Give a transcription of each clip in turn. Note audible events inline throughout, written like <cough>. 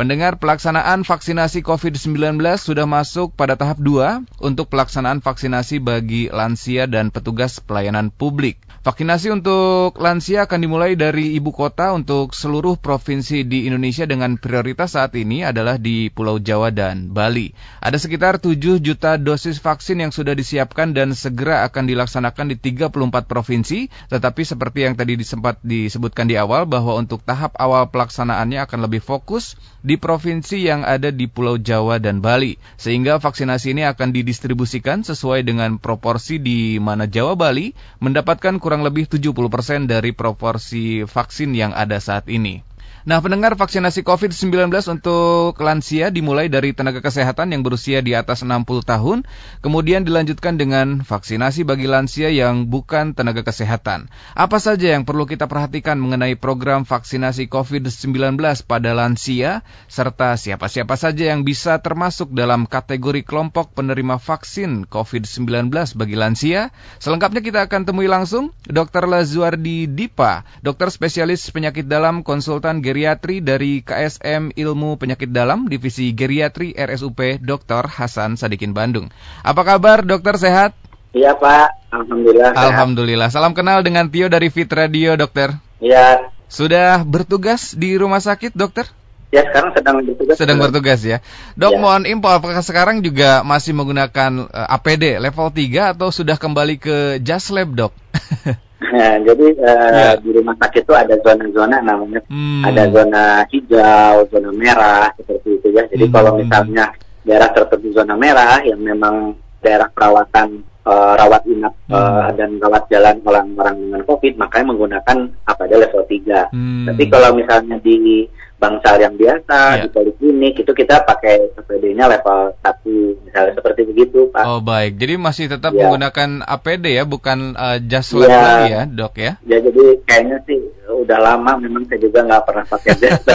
Pendengar pelaksanaan vaksinasi COVID-19 sudah masuk pada tahap 2 untuk pelaksanaan vaksinasi bagi lansia dan petugas pelayanan publik. Vaksinasi untuk lansia akan dimulai dari ibu kota untuk seluruh provinsi di Indonesia dengan prioritas saat ini adalah di Pulau Jawa dan Bali. Ada sekitar 7 juta dosis vaksin yang sudah disiapkan dan segera akan dilaksanakan di 34 provinsi, tetapi seperti yang tadi sempat disebutkan di awal bahwa untuk tahap awal pelaksanaannya akan lebih fokus di provinsi yang ada di Pulau Jawa dan Bali. Sehingga vaksinasi ini akan didistribusikan sesuai dengan proporsi di mana Jawa Bali mendapatkan kurang lebih 70% dari proporsi vaksin yang ada saat ini. Nah, pendengar vaksinasi COVID-19 untuk lansia dimulai dari tenaga kesehatan yang berusia di atas 60 tahun, kemudian dilanjutkan dengan vaksinasi bagi lansia yang bukan tenaga kesehatan. Apa saja yang perlu kita perhatikan mengenai program vaksinasi COVID-19 pada lansia, serta siapa-siapa saja yang bisa termasuk dalam kategori kelompok penerima vaksin COVID-19 bagi lansia? Selengkapnya kita akan temui langsung Dr. Lazuardi Dipa, dokter spesialis penyakit dalam konsultan Geriatri dari KSM Ilmu Penyakit Dalam Divisi Geriatri RSUP Dr. Hasan Sadikin Bandung. Apa kabar dokter sehat? Iya Pak, Alhamdulillah. Alhamdulillah. Salam kenal dengan Tio dari Fit Radio dokter. Iya. Sudah bertugas di rumah sakit dokter? Ya sekarang sedang bertugas. Sedang bertugas ya. Dok ya. mohon info apakah sekarang juga masih menggunakan uh, APD level 3 atau sudah kembali ke Just Lab dok? <laughs> Nah, jadi uh, ya. di rumah sakit itu ada zona-zona namanya, hmm. ada zona hijau, zona merah seperti itu ya. Jadi hmm. kalau misalnya daerah tertentu zona merah yang memang daerah perawatan uh, rawat inap hmm. uh, dan rawat jalan orang-orang dengan COVID, makanya menggunakan apa ada level 3. Hmm. Tapi kalau misalnya di bangsal yang biasa yeah. di poliklinik itu kita pakai APD-nya level 1 misalnya seperti begitu Pak. Oh baik, jadi masih tetap yeah. menggunakan APD ya, bukan uh, just yeah. lagi ya dok ya? Ya jadi kayaknya sih udah lama memang saya juga nggak pernah pakai jas. <laughs>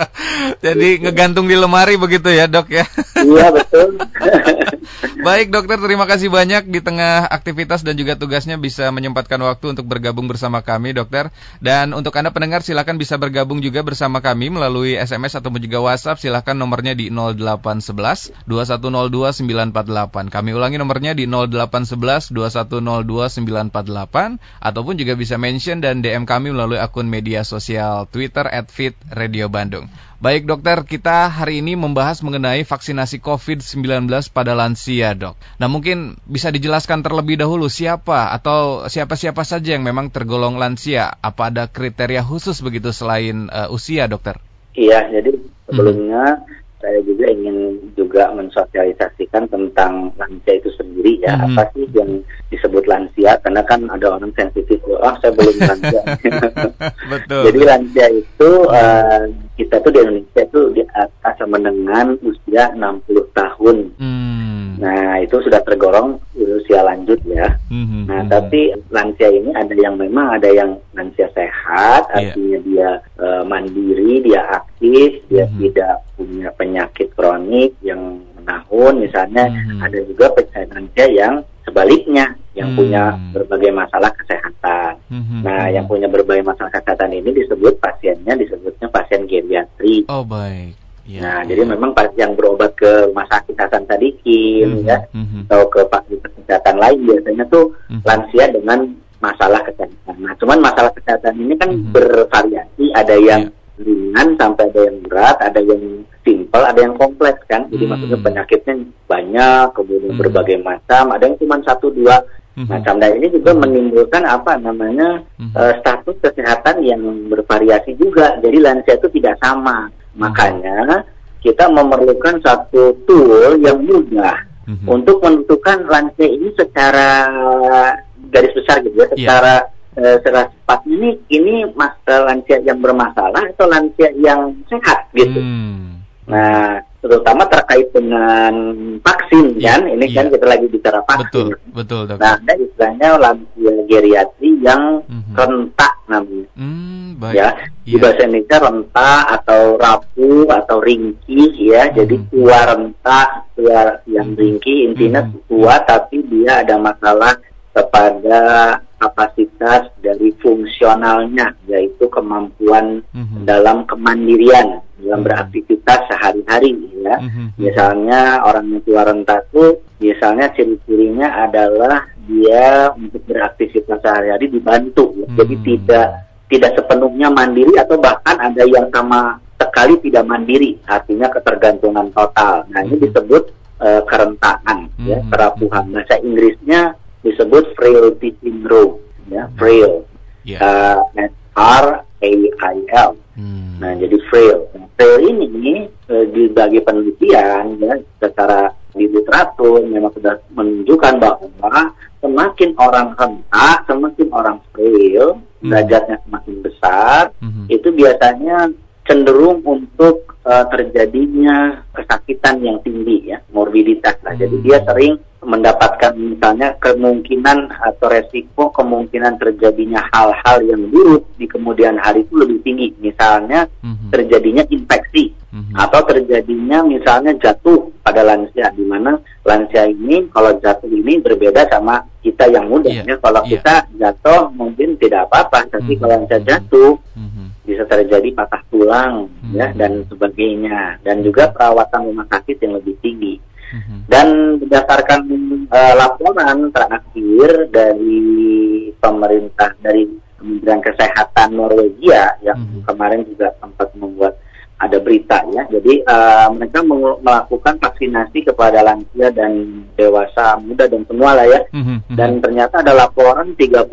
<laughs> jadi ngegantung di lemari begitu ya dok ya? Iya betul. <laughs> baik dokter, terima kasih banyak di tengah aktivitas dan juga tugasnya bisa menyempatkan waktu untuk bergabung bersama kami dokter. Dan untuk anda pendengar silakan bisa bergabung juga bersama kami melalui SMS ataupun juga WhatsApp. Silahkan nomornya di 0811 2102 948. Kami ulangi nomornya di 0811 2102 948 ataupun juga bisa mention dan DM kami melalui akun media sosial Twitter @fitradiobandung. Baik dokter, kita hari ini membahas mengenai vaksinasi COVID-19 pada lansia dok. Nah mungkin bisa dijelaskan terlebih dahulu siapa atau siapa-siapa saja yang memang tergolong lansia. Apa ada kriteria khusus begitu selain uh, usia dokter? Iya, jadi sebelumnya hmm saya juga ingin juga mensosialisasikan tentang lansia itu sendiri ya. Hmm. Apa sih yang disebut lansia? Karena kan ada orang sensitif, oh saya belum lansia. <laughs> Betul. Jadi lansia itu uh, kita tuh di Indonesia tuh di atas menengah usia 60 tahun. Hmm. Nah itu sudah tergolong usia lanjut ya. Hmm. Nah tapi lansia ini ada yang memang ada yang lansia sehat, yeah. artinya dia uh, mandiri, dia aktif, dia hmm. tidak punya penyakit kronik yang menahun misalnya hmm. ada juga lansia yang sebaliknya yang hmm. punya berbagai masalah kesehatan. Hmm. Nah, yang punya berbagai masalah kesehatan ini disebut pasiennya disebutnya pasien geriatri. Oh, baik. Ya, nah, ya. jadi memang yang berobat ke rumah sakit Hasan Sadikin hmm. ya hmm. atau ke fasilitas kesehatan lain biasanya tuh hmm. lansia dengan masalah kesehatan. Nah, cuman masalah kesehatan ini kan hmm. bervariasi, ada yang yeah. Ringan sampai ada yang berat, ada yang simpel, ada yang kompleks kan. Jadi hmm. maksudnya penyakitnya banyak, kemudian hmm. berbagai macam, ada yang cuma satu dua hmm. macam. Dan ini juga menimbulkan apa namanya hmm. uh, status kesehatan yang bervariasi juga. Jadi lansia itu tidak sama. Hmm. Makanya kita memerlukan satu tool yang mudah hmm. untuk menentukan lansia ini secara garis besar gitu ya iya. secara yeah. Uh, secara cepat ini ini mas, lansia yang bermasalah atau lansia yang sehat gitu. Hmm. Nah, terutama terkait dengan vaksin yeah, kan, ini yeah. kan kita lagi bicara vaksin. Betul, betul. Dokter. Nah, ada istilahnya lansia geriatri yang mm-hmm. rentak namanya. Mm, baik. Ya, di yeah. bahasa Indonesia rentak atau rapuh atau ringkih ya. Mm-hmm. Jadi tua rentak, tua yang mm-hmm. ringkih, intinya mm-hmm. tua tapi dia ada masalah kepada kapasitas dari fungsionalnya yaitu kemampuan mm-hmm. dalam kemandirian dalam beraktivitas sehari-hari ya. Misalnya orang yang tua renta itu biasanya ciri-cirinya adalah dia untuk beraktivitas sehari-hari dibantu, ya. jadi tidak tidak sepenuhnya mandiri atau bahkan ada yang sama sekali tidak mandiri, artinya ketergantungan total. Nah ini disebut uh, kerentaan, ya kerapuhan. Bahasa Inggrisnya disebut frailty syndrome, ya frail. Yeah. Uh, R A I L. Hmm. Nah, jadi frail. Nah, frail ini eh, dibagi penelitian ya secara di literatur memang sudah menunjukkan bahwa semakin orang renta, semakin orang frail, hmm. derajatnya semakin besar, hmm. itu biasanya cenderung untuk uh, terjadinya kesakitan yang tinggi ya, morbiditas lah. Hmm. Jadi dia sering mendapatkan misalnya kemungkinan atau resiko kemungkinan terjadinya hal-hal yang buruk di kemudian hari itu lebih tinggi. Misalnya mm-hmm. terjadinya infeksi mm-hmm. atau terjadinya misalnya jatuh pada lansia di mana lansia ini kalau jatuh ini berbeda sama kita yang muda yeah. ya. Kalau yeah. kita jatuh mungkin tidak apa-apa, tapi mm-hmm. kalau lansia jatuh mm-hmm. bisa terjadi patah tulang mm-hmm. ya dan sebagainya dan juga perawatan rumah sakit yang lebih tinggi. Mm-hmm. Dan berdasarkan uh, laporan terakhir dari pemerintah dari Kementerian Kesehatan Norwegia yang mm-hmm. kemarin juga sempat membuat ada berita ya. Jadi uh, mereka melakukan vaksinasi kepada lansia dan dewasa muda dan semua lah ya. Mm-hmm. Dan ternyata ada laporan 33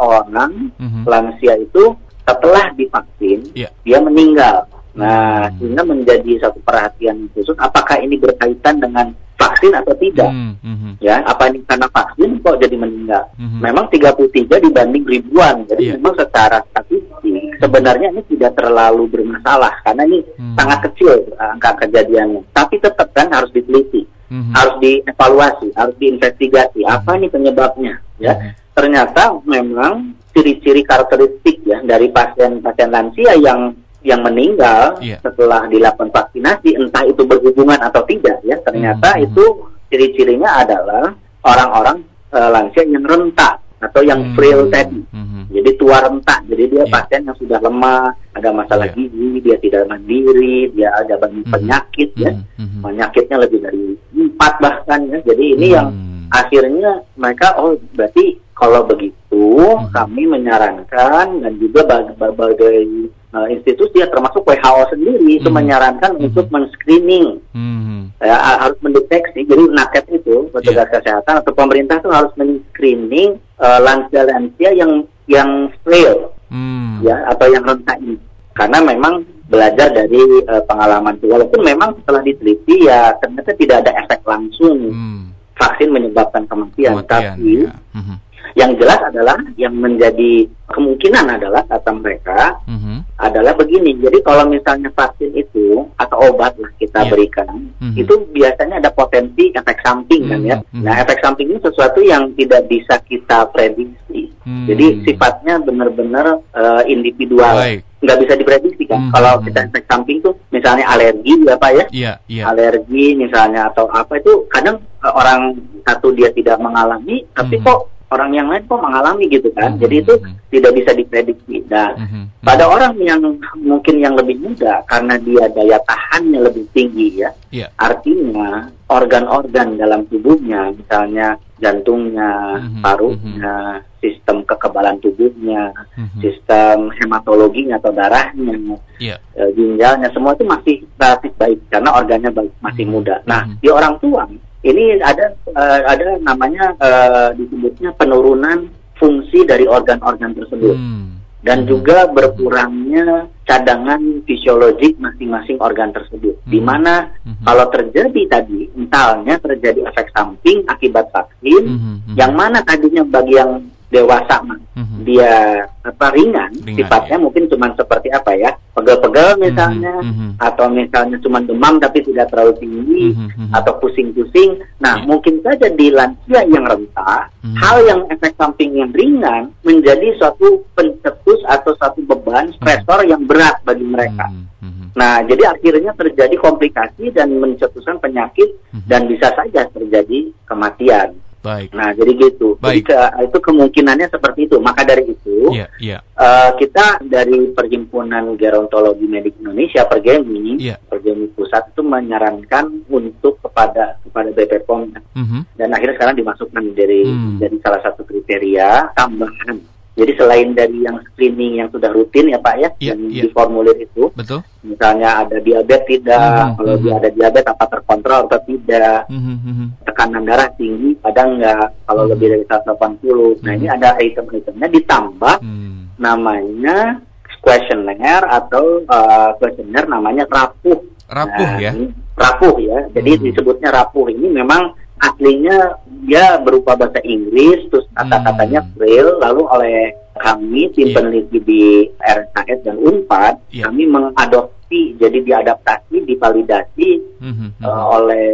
orang mm-hmm. lansia itu setelah divaksin yeah. dia meninggal. Nah, hmm. sehingga menjadi satu perhatian khusus apakah ini berkaitan dengan vaksin atau tidak. Hmm. Hmm. Ya, apa ini karena vaksin kok jadi meninggal? Hmm. Memang 33 dibanding ribuan. Jadi yeah. memang secara statistik sebenarnya ini tidak terlalu bermasalah karena ini hmm. sangat kecil angka kejadiannya. Tapi tetap kan harus diteliti. Hmm. Harus dievaluasi, harus diinvestigasi hmm. apa ini penyebabnya, ya. Hmm. Ternyata memang ciri-ciri karakteristik ya dari pasien-pasien lansia yang yang meninggal yeah. setelah dilakukan vaksinasi entah itu berhubungan atau tidak ya ternyata mm -hmm. itu ciri-cirinya adalah orang-orang uh, lansia yang rentak atau yang mm -hmm. frail tadi mm -hmm. jadi tua rentak jadi dia yeah. pasien yang sudah lemah ada masalah yeah. gizi dia tidak mandiri dia ada banyak mm -hmm. penyakit ya mm -hmm. penyakitnya lebih dari empat bahkan ya jadi ini mm -hmm. yang akhirnya mereka oh berarti kalau begitu mm -hmm. kami menyarankan dan juga berbagai uh, institusi ya termasuk WHO sendiri itu hmm. menyarankan hmm. untuk men-screening hmm. ya, harus mendeteksi jadi nakes itu petugas yeah. kesehatan atau pemerintah itu harus men-screening uh, lansia-lansia yang yang frail hmm. ya atau yang rentan ini karena memang belajar dari uh, pengalaman itu walaupun memang setelah diteliti ya ternyata tidak ada efek langsung hmm. vaksin menyebabkan kematian, kematian tapi ya. hmm yang jelas adalah yang menjadi kemungkinan adalah kata mereka mm-hmm. adalah begini. Jadi kalau misalnya vaksin itu atau obat lah kita yeah. berikan, mm-hmm. itu biasanya ada potensi efek samping mm-hmm. kan ya. Mm-hmm. Nah efek samping ini sesuatu yang tidak bisa kita prediksi. Mm-hmm. Jadi sifatnya benar-benar uh, individual. Baik nggak bisa diprediksi kan. Hmm. Kalau kita efek samping tuh misalnya alergi apa ya, yeah, yeah. alergi misalnya atau apa itu kadang uh, orang satu dia tidak mengalami, tapi hmm. kok orang yang lain kok mengalami gitu kan. Mm -hmm. Jadi itu hmm. tidak bisa diprediksi. Dan mm -hmm. pada orang yang mungkin yang lebih muda karena dia daya tahannya lebih tinggi ya. Yeah. Artinya organ-organ dalam tubuhnya misalnya jantungnya, mm -hmm. parunya, mm -hmm. sistem kekebalan tubuhnya, mm -hmm. sistem hematologinya atau darahnya, yeah. e, ginjalnya semua itu masih relatif baik karena organnya baik, masih mm -hmm. muda. Nah, mm -hmm. di orang tua ini ada uh, ada namanya uh, disebutnya penurunan fungsi dari organ-organ tersebut hmm. dan hmm. juga berkurangnya cadangan fisiologik masing-masing organ tersebut. Hmm. Di mana hmm. kalau terjadi tadi, misalnya terjadi efek samping akibat vaksin, hmm. Hmm. yang mana tadinya bagi yang dewasa mm-hmm. dia apa ringan, ringan sifatnya ya. mungkin cuma seperti apa ya pegel-pegel misalnya mm-hmm. atau misalnya cuma demam tapi tidak terlalu tinggi mm-hmm. atau pusing-pusing nah yeah. mungkin saja di lansia yang renta mm-hmm. hal yang efek samping yang ringan menjadi suatu pencetus atau satu beban stresor mm-hmm. yang berat bagi mereka mm-hmm. nah jadi akhirnya terjadi komplikasi dan mencetuskan penyakit mm-hmm. dan bisa saja terjadi kematian Baik. Nah, jadi gitu. Baik. Jadi ke, itu kemungkinannya seperti itu. Maka dari itu, Iya, iya. eh, kita dari Perhimpunan Gerontologi Medik Indonesia Pergemi, Iya. Pergemi Pusat itu menyarankan untuk kepada kepada BPOM Mhm. dan akhirnya sekarang dimasukkan dari Hmm. jadi salah satu kriteria tambahan. Jadi selain dari yang screening yang sudah rutin ya Pak ya, Iya, yang iya. di formulir itu, Betul? misalnya ada diabetes tidak, Mhm, kalau mhm. dia ada diabetes apa terkontrol atau tidak, Mhm, mhm. tekanan darah tinggi ada enggak, kalau Mhm. lebih dari 180. Nah Mhm. ini ada item-itemnya ditambah Hmm. namanya questionnaire atau uh, questionnaire namanya rapuh. Rapuh Nah, ya. rapuh ya. Jadi Hmm. disebutnya rapuh ini memang aslinya dia berupa bahasa Inggris, terus kata-katanya Hmm. braille, lalu oleh kami tim Iya. peneliti di RSKS dan Unpad, Iya. kami mengadopsi, jadi diadaptasi, divalidasi Mhm, mhm. uh, oleh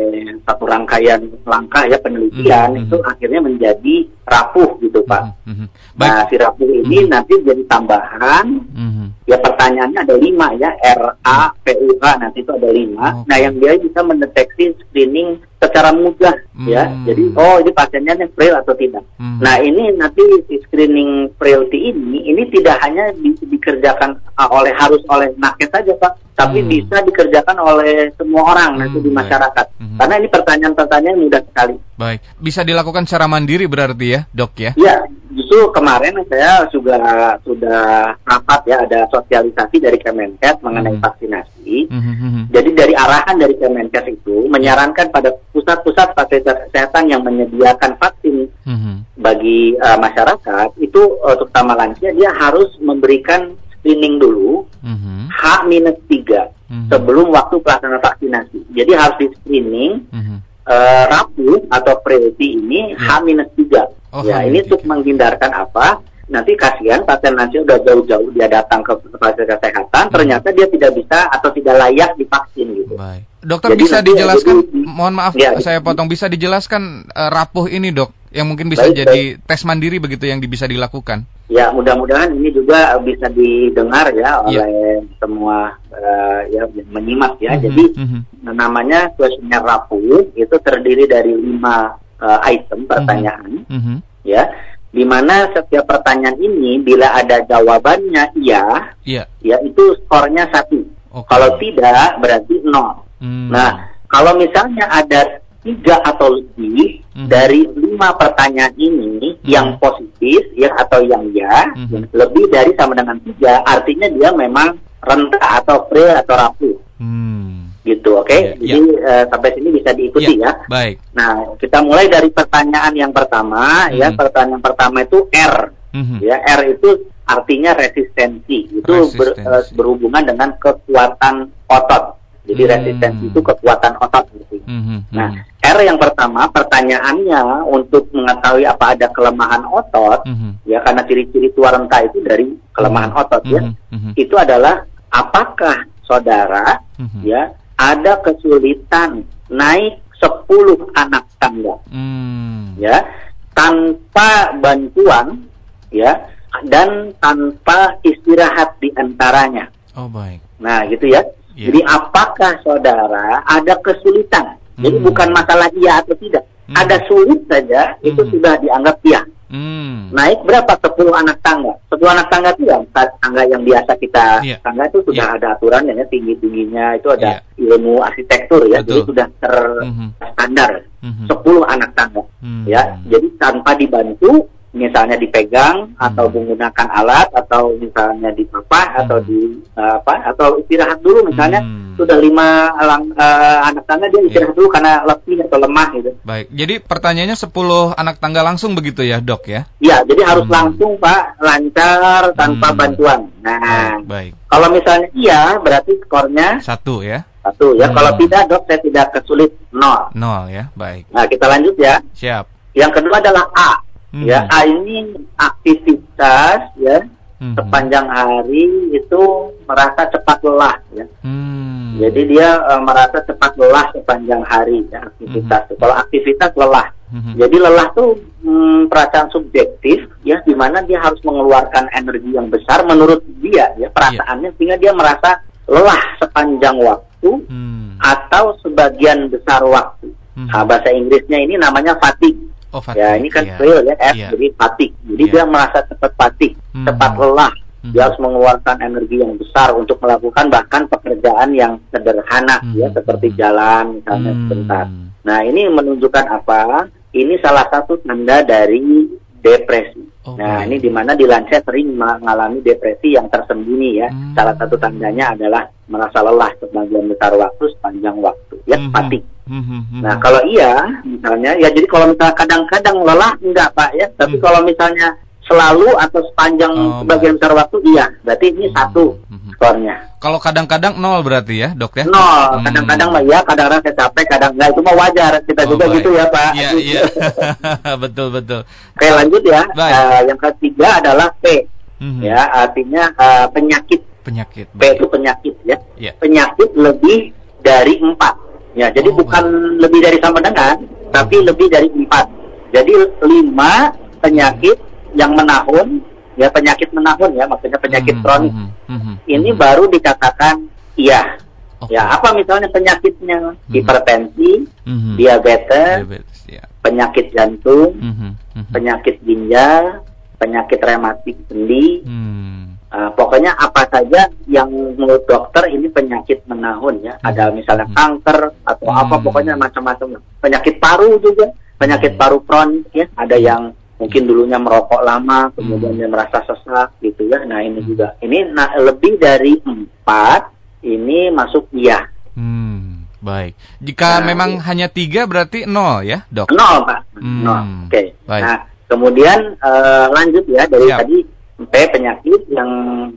satu rangkaian langkah ya penelitian Hmm, itu hmm. akhirnya menjadi rapuh gitu Pak. Mhm, mhm. Baik. Nah si rapuh ini Hmm. nanti jadi tambahan Mhm. ya pertanyaannya ada lima ya R A P U nanti itu ada lima. Oke. Nah yang dia bisa mendeteksi screening secara mudah ya. Hmm. Jadi oh ini pasiennya nih frail atau tidak. Mhm. Nah ini nanti si screening ini ini tidak hanya di- dikerjakan uh, oleh harus oleh nakes saja Pak, tapi Hmm. bisa dikerjakan oleh semua orang nanti Hmm, di baik. masyarakat. Mhm. Karena ini pertanyaan-pertanyaan mudah sekali. Baik. Bisa dilakukan secara mandiri berarti ya, Dok ya? Ya, justru kemarin saya juga sudah rapat ya ada sosialisasi dari Kemenkes mengenai Hmm. vaksinasi. Mhm, mhm. Jadi dari arahan dari Kemenkes itu menyarankan pada pusat-pusat fasilitas kesehatan yang menyediakan vaksin Mhm. bagi uh, masyarakat itu uh, terutama lansia dia harus memberikan screening dulu Mhm. H-3 Mhm. sebelum waktu pelaksanaan vaksinasi. Jadi harus di screening Mhm. uh, rapuh atau frailty ini Ya. H-3. Oh, ya, H-3. ini untuk menghindarkan apa? Nanti kasihan pasien lansia udah jauh-jauh dia datang ke fasilitas kesehatan, Hmm. ternyata dia tidak bisa atau tidak layak divaksin gitu. Baik. Dokter Jadi bisa nanti- dijelaskan, jadi- mohon maaf Ya, saya potong, bisa dijelaskan eh, rapuh ini dok, yang mungkin bisa Baik, jadi tes mandiri begitu yang bisa dilakukan. Ya, mudah-mudahan ini juga bisa didengar ya Iya. oleh semua eh, ya yang menyimak ya. Mhm, Jadi mhm. namanya kuesioner rapuh itu terdiri dari lima eh, item pertanyaan Mhm. ya. Di mana setiap pertanyaan ini bila ada jawabannya iya, Iya. ya itu skornya satu. Oke. Kalau tidak berarti nol. Hmm. Nah, kalau misalnya ada tiga atau lebih Mhm. dari lima pertanyaan ini Mhm. yang positif ya atau yang ya, Mhm. lebih dari sama dengan tiga, artinya dia memang rentah atau frail atau rapuh Hmm. gitu, oke? Iya, Jadi eh, sampai sini bisa diikuti Iya, ya. Baik. Nah, kita mulai dari pertanyaan yang pertama ya. Mhm. Pertanyaan pertama itu R Mhm. ya. R itu artinya resistensi. Itu ber- eh, Resistensi. berhubungan dengan kekuatan otot. Jadi Hmm. resistensi itu kekuatan otot gitu. Mhm. Nah, Mhm. R yang pertama pertanyaannya untuk mengetahui apa ada kelemahan otot Mhm. ya karena ciri-ciri tua renta itu dari kelemahan Mhm. otot ya. Mhm. Itu adalah apakah saudara Mhm. ya ada kesulitan naik 10 anak tangga Hmm. ya tanpa bantuan ya dan tanpa istirahat di antaranya. Oh baik. Nah, gitu ya. Iya. Jadi apakah saudara ada kesulitan? Jadi Hmm. bukan masalah iya atau tidak. Hmm. Ada sulit saja itu Hmm. sudah dianggap iya. Hmm. Naik berapa? 10 anak tangga. 10 anak tangga itu ya tangga yang biasa kita Iya. tangga itu sudah Iya. ada aturan ya tinggi-tingginya itu ada Iya. ilmu arsitektur ya. Jadi Betul. sudah Mhm. terstandar. Mhm. 10 anak tangga Hmm. ya jadi tanpa dibantu misalnya dipegang atau menggunakan alat atau misalnya dipapah atau Hmm. di uh, apa atau istirahat dulu misalnya Hmm. sudah lima lang- uh, anak tangga dia istirahat dulu karena letih atau lemah gitu Baik. Jadi pertanyaannya 10 anak tangga langsung begitu ya, Dok ya? ya jadi harus Hmm. langsung pak lancar tanpa Hmm. bantuan nah Baik. Baik. kalau misalnya iya berarti skornya Satu ya. satu ya Hmm. kalau tidak dok saya tidak kesulit nol Nol ya. Baik. nah kita lanjut ya Siap. yang kedua adalah A Hmm. ya A ini aktivitas ya Mhm. sepanjang hari itu merasa cepat lelah ya. Hmm. Jadi dia eh, merasa cepat lelah sepanjang hari ya aktivitas. Kalau aktivitas lelah. Mhm. Jadi lelah tuh hmm, perasaan subjektif ya di mana dia harus mengeluarkan energi yang besar menurut dia ya perasaannya sehingga dia merasa lelah sepanjang waktu Hmm. atau sebagian besar waktu. Mhm. Nah, bahasa Inggrisnya ini namanya fatigue. Oh, fatigue. Ya, ini kan yeah. frail ya, F, yeah. jadi fatigue. Jadi yeah. dia merasa cepat fatigue, hmm. cepat lelah. Hmm. Dia harus mengeluarkan energi yang besar untuk melakukan bahkan pekerjaan yang sederhana hmm. ya, seperti hmm. jalan misalnya hmm. sebentar. Nah, ini menunjukkan apa? Ini salah satu tanda dari depresi. Oh, nah, ini di mana di lansia sering mengalami depresi yang tersembunyi ya. Hmm. Salah satu tandanya adalah merasa lelah sebagian besar waktu sepanjang waktu, ya, hmm. fatigue. Hmm, hmm, hmm. Nah, kalau iya, misalnya, ya jadi kalau misalnya kadang-kadang lelah, enggak Pak ya. Tapi hmm. kalau misalnya selalu atau sepanjang oh, sebagian besar waktu, iya. Berarti ini hmm. satu hmm. skornya. Kalau kadang-kadang nol berarti ya, dok ya? Nol. Kadang-kadang hmm. ya, kadang-kadang saya capek, kadang enggak. Itu mah wajar. Kita oh, juga baik. gitu ya, Pak. Iya, iya. <laughs> betul, betul. Oke, lanjut ya. Uh, yang ketiga adalah P. Hmm. Ya, artinya uh, penyakit. Penyakit. P itu penyakit ya. Yeah. Penyakit lebih dari empat Ya, jadi oh, bukan lebih dari sama dengan, tapi lebih dari empat. Jadi lima penyakit yang menahun, ya penyakit menahun ya, maksudnya penyakit hmm, kronis. Hmm, hmm, hmm, ini hmm. baru dikatakan iya. Okay. Ya, apa misalnya penyakitnya? Hmm. Hipertensi, hmm. diabetes, diabetes ya. penyakit jantung, hmm. Hmm. penyakit ginjal, penyakit rematik sendi, hmm Uh, pokoknya apa saja yang menurut dokter ini penyakit menahun ya. Hmm. Ada misalnya hmm. kanker atau hmm. apa pokoknya macam-macam. Penyakit paru juga, penyakit hmm. paru kronis ya. Ada yang mungkin dulunya merokok lama, kemudian hmm. dia merasa sesak gitu ya. Nah ini hmm. juga. Ini nah, lebih dari empat ini masuk iya. Hmm. Baik. Jika nah, memang iya. hanya tiga berarti nol ya dok? Nol pak. Hmm. Nol. Oke. Okay. Nah kemudian uh, lanjut ya dari Siap. tadi P penyakit yang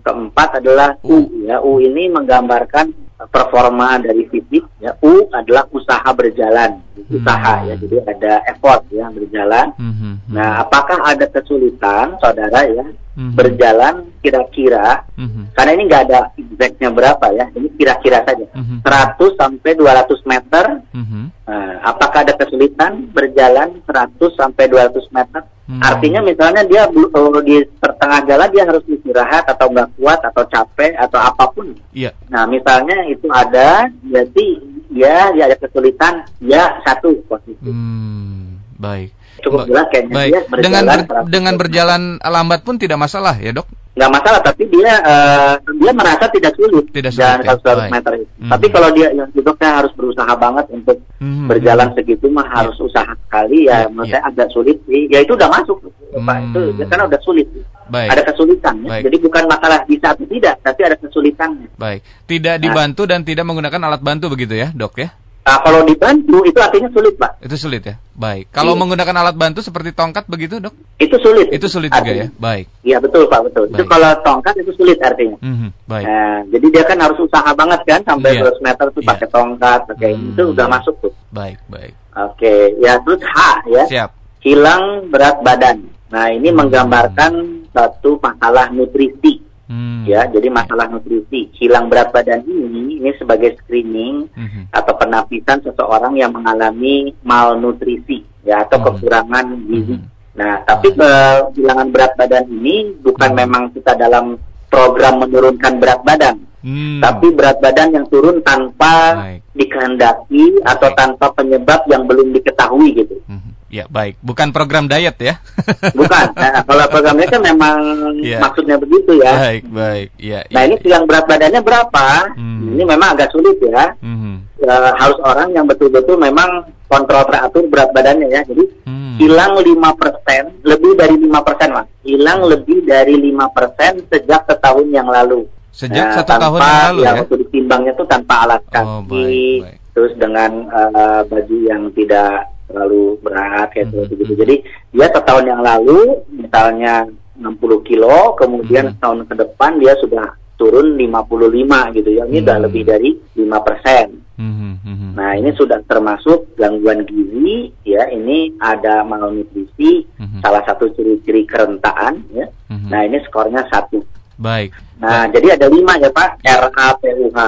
keempat adalah U ya U ini menggambarkan performa dari fisik ya U adalah usaha berjalan usaha hmm. ya jadi ada effort ya berjalan hmm. hmm. nah apakah ada kesulitan saudara ya hmm. berjalan kira-kira hmm. karena ini nggak ada exactnya berapa ya ini kira-kira saja hmm. 100 sampai 200 meter hmm. nah, apakah ada kesulitan berjalan 100 sampai 200 meter Hmm. Artinya misalnya dia uh, di pertengah jalan dia harus istirahat atau nggak kuat atau capek atau apa pun. Iya. Nah misalnya itu ada, berarti ya dia ada kesulitan, ya satu posisi. Hmm, baik. Cukup jelas kayaknya baik. dia berjalan. Dengan ber, dengan berjalan lambat pun tidak masalah ya dok? nggak masalah tapi dia uh, dia merasa tidak sulit tidak sulit jalan ya? 100 meter itu. Hmm. Tapi kalau dia yang saya harus berusaha banget untuk hmm. berjalan segitu mah yeah. harus usaha sekali ya, ya menurut yeah. saya agak sulit sih. Ya itu udah masuk hmm. Pak itu ya, karena udah sulit. Baik. Ada kesulitan ya. Jadi bukan masalah bisa atau tidak, tapi ada kesulitannya. Baik. Tidak dibantu nah. dan tidak menggunakan alat bantu begitu ya, Dok ya? Nah, kalau dibantu itu artinya sulit, Pak. Itu sulit ya. Baik. Kalau iya. menggunakan alat bantu seperti tongkat begitu, Dok? Itu sulit. Itu sulit artinya. juga ya. Baik. Iya, betul, Pak, betul. Baik. Itu kalau tongkat itu sulit artinya. Mm -hmm. Baik. Nah, jadi dia kan harus usaha banget kan sampai yeah. 100 meter tuh yeah. pakai tongkat, pakai hmm. itu udah masuk tuh. Baik, baik. Oke, ya terus H ya. Siap. Hilang berat badan. Nah, ini hmm. menggambarkan satu masalah nutrisi Hmm. Ya, jadi masalah nutrisi, hilang berat badan ini ini sebagai screening hmm. atau penapisan seseorang yang mengalami malnutrisi ya atau hmm. kekurangan gizi. Hmm. Nah, tapi kehilangan berat badan ini bukan hmm. memang kita dalam program menurunkan berat badan. Hmm. Tapi berat badan yang turun tanpa Baik. dikehendaki atau tanpa penyebab yang belum diketahui gitu. Hmm. Ya baik, bukan program diet ya? <laughs> bukan. Nah, kalau program diet kan memang ya. maksudnya begitu ya. Baik, baik. Ya, nah ya, ini silang berat badannya berapa? Hmm. Ini memang agak sulit ya. Hmm. E, harus orang yang betul-betul memang kontrol teratur berat badannya ya. Jadi hmm. hilang lima persen, lebih dari lima persen lah. Hilang hmm. lebih dari lima persen sejak setahun yang lalu. Sejak nah, satu tahun yang lalu ya? Waktu ditimbangnya tuh tanpa alas kaki, oh, baik, baik. terus dengan uh, baju yang tidak terlalu berat kayak mm -hmm. gitu. Jadi dia setahun yang lalu misalnya 60 kilo, kemudian mm -hmm. tahun ke depan dia sudah turun 55 gitu ya. Ini mm -hmm. lebih dari 5 persen. Mm -hmm. Nah ini sudah termasuk gangguan gizi ya. Ini ada malnutrisi, mm -hmm. salah satu ciri-ciri kerentaan ya. Mm -hmm. Nah ini skornya satu. Baik. Nah Baik. jadi ada lima ya Pak, RAPUH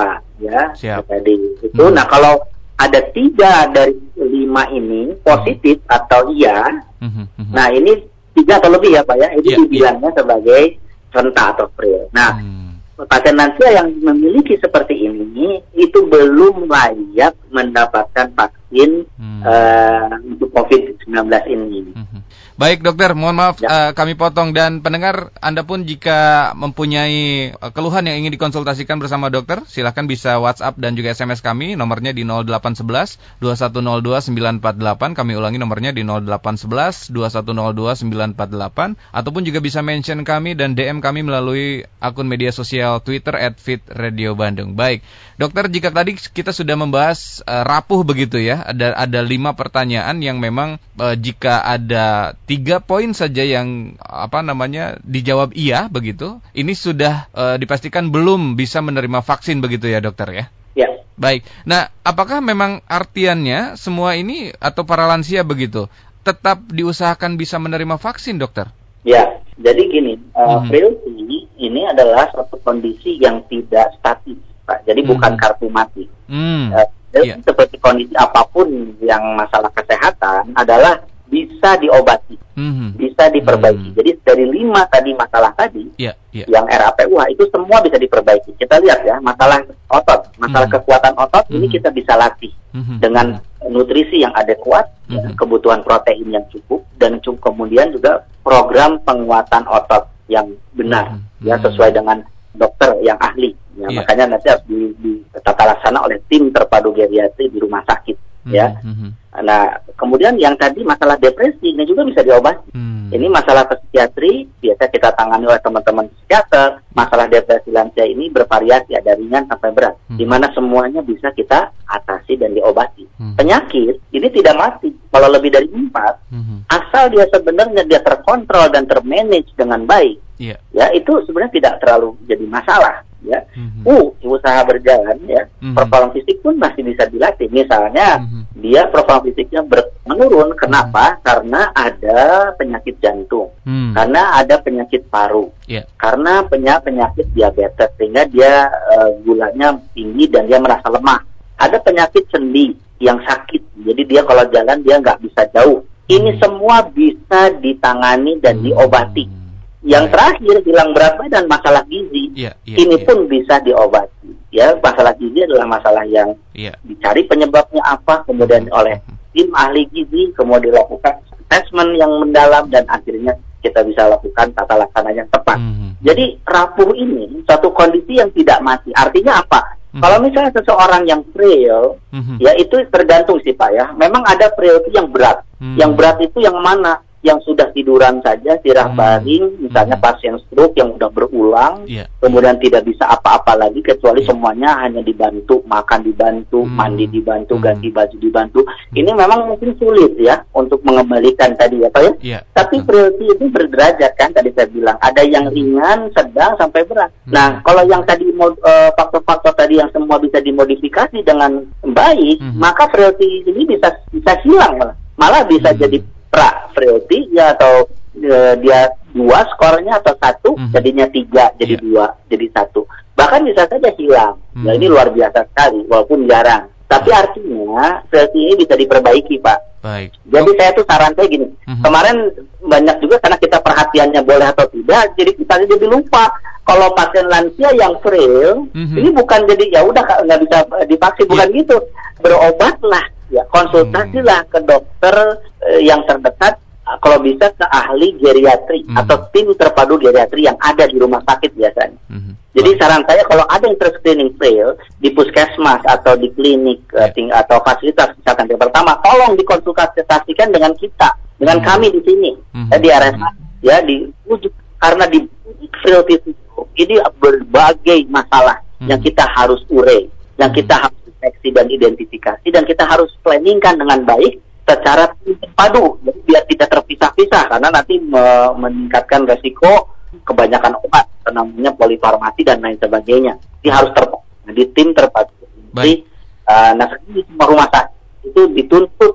ya. Siap. Tadi itu. Mm -hmm. Nah kalau ada tiga dari lima ini positif hmm. atau iya, hmm, hmm, nah ini tiga atau lebih ya Pak ya, ini yeah, dibilangnya yeah. sebagai rentak atau free. Nah, hmm. pasien lansia yang memiliki seperti ini itu belum layak mendapatkan vaksin hmm. uh, untuk COVID-19 COVID-19 ini. Mhm. Baik dokter, mohon maaf ya. uh, kami potong dan pendengar Anda pun jika mempunyai uh, keluhan yang ingin dikonsultasikan bersama dokter, silahkan bisa WhatsApp dan juga SMS kami, nomornya di 0811 2102 948, kami ulangi nomornya di 0811 2102 948, ataupun juga bisa mention kami dan DM kami melalui akun media sosial Twitter at Fit Radio Bandung. Baik, dokter jika tadi kita sudah membahas uh, rapuh begitu ya, ada ada lima pertanyaan yang memang uh, jika ada tiga poin saja yang apa namanya dijawab iya begitu, ini sudah uh, dipastikan belum bisa menerima vaksin begitu ya dokter ya? Ya. Baik. Nah, apakah memang artiannya semua ini atau para lansia begitu tetap diusahakan bisa menerima vaksin dokter? Ya, jadi gini, uh, mm -hmm. ini adalah suatu kondisi yang tidak statis, Pak. Jadi mm -hmm. bukan kartu mati. Mm. Uh, yeah. seperti kondisi apa pun yang masalah kesehatan adalah bisa diobati, mm-hmm. bisa diperbaiki. Mm-hmm. Jadi dari lima tadi masalah tadi, yeah, yeah. yang RAPUH itu semua bisa diperbaiki. Kita lihat ya, masalah otot, masalah mm-hmm. kekuatan otot mm-hmm. ini kita bisa latih mm-hmm. dengan nutrisi yang adekuat, ya, kebutuhan protein yang cukup, dan cukup kemudian juga program penguatan otot yang benar, mm-hmm. ya sesuai dengan dokter yang ahli. Ya, yeah. Makanya nanti harus di, di tata laksana oleh tim terpadu geriatri di rumah sakit. Mm-hmm. Ya. Mm-hmm. Nah, kemudian yang tadi masalah depresi ini juga bisa diobati. Hmm. Ini masalah psikiatri biasa kita tangani oleh teman-teman psikiater. Masalah depresi lansia ini bervariasi ada ringan sampai berat, hmm. di mana semuanya bisa kita atasi dan diobati. Hmm. Penyakit ini tidak mati kalau lebih dari empat, hmm. asal dia sebenarnya dia terkontrol dan termanage dengan baik. Yeah. Ya itu sebenarnya tidak terlalu jadi masalah ya. Mm-hmm. Uh, usaha berjalan ya. Mm-hmm. Performa fisik pun masih bisa dilatih. Misalnya mm-hmm. dia performa fisiknya ber- menurun kenapa? Mm-hmm. Karena ada penyakit jantung. Mm-hmm. Karena ada penyakit paru. Yeah. Karena punya penyakit diabetes sehingga dia uh, gulanya tinggi dan dia merasa lemah. Ada penyakit sendi yang sakit. Jadi dia kalau jalan dia nggak bisa jauh. Ini mm-hmm. semua bisa ditangani dan mm-hmm. diobati yang terakhir hilang berat badan masalah gizi yeah, yeah, ini yeah. pun bisa diobati. Ya masalah gizi adalah masalah yang yeah. dicari penyebabnya apa, kemudian mm-hmm. oleh tim ahli gizi kemudian dilakukan assessment yang mendalam dan akhirnya kita bisa lakukan tata laksana yang tepat. Mm-hmm. Jadi rapuh ini suatu kondisi yang tidak mati. Artinya apa? Mm-hmm. Kalau misalnya seseorang yang frail, mm-hmm. ya itu tergantung sih pak ya. Memang ada frailty yang berat. Mm-hmm. Yang berat itu yang mana? Yang sudah tiduran saja sirah hmm. baring, misalnya hmm. pasien stroke yang sudah berulang, yeah. kemudian tidak bisa apa-apa lagi kecuali yeah. semuanya hanya dibantu, makan dibantu, hmm. mandi dibantu, hmm. ganti baju dibantu. Hmm. Ini memang mungkin sulit ya untuk mengembalikan tadi ya Pak ya. Yeah. Tapi frailty itu berderajat kan tadi saya bilang, ada yang ringan, sedang sampai berat. Hmm. Nah, kalau yang tadi eh, faktor-faktor uh, tadi yang semua bisa dimodifikasi dengan baik, hmm. maka frailty ini bisa bisa hilang malah. Malah bisa hmm. jadi pra frailty ya atau e, dia dua skornya atau satu mm -hmm. jadinya tiga jadi yeah. dua jadi satu bahkan bisa saja hilang mm -hmm. nah ini luar biasa sekali walaupun jarang tapi mm -hmm. artinya frailty ini bisa diperbaiki pak Baik. Jadi oh. saya tuh saran saya gini, mm-hmm. kemarin banyak juga karena kita perhatiannya boleh atau tidak, jadi kita jadi lupa kalau pasien lansia yang frail, mm-hmm. ini bukan jadi ya udah nggak bisa divaksin, bukan yeah. gitu, berobatlah ya konsultasilah hmm. ke dokter eh, yang terdekat eh, kalau bisa ke ahli geriatri hmm. atau tim terpadu geriatri yang ada di rumah sakit biasanya. Hmm. Jadi saran saya kalau ada yang terscreening fail di puskesmas atau di klinik yeah. ting atau fasilitas kesehatan yang pertama, tolong dikonsultasikan dengan kita, dengan hmm. kami di sini hmm. ya, di RSH ya di karena di frailty itu ini berbagai masalah hmm. yang kita harus ure, yang hmm. kita harus deteksi dan identifikasi dan kita harus planningkan dengan baik secara padu jadi biar tidak terpisah-pisah karena nanti me meningkatkan resiko kebanyakan obat namanya polifarmasi dan lain sebagainya ini harus terpadu di tim terpadu jadi uh, nah ini semua rumah sakit itu dituntut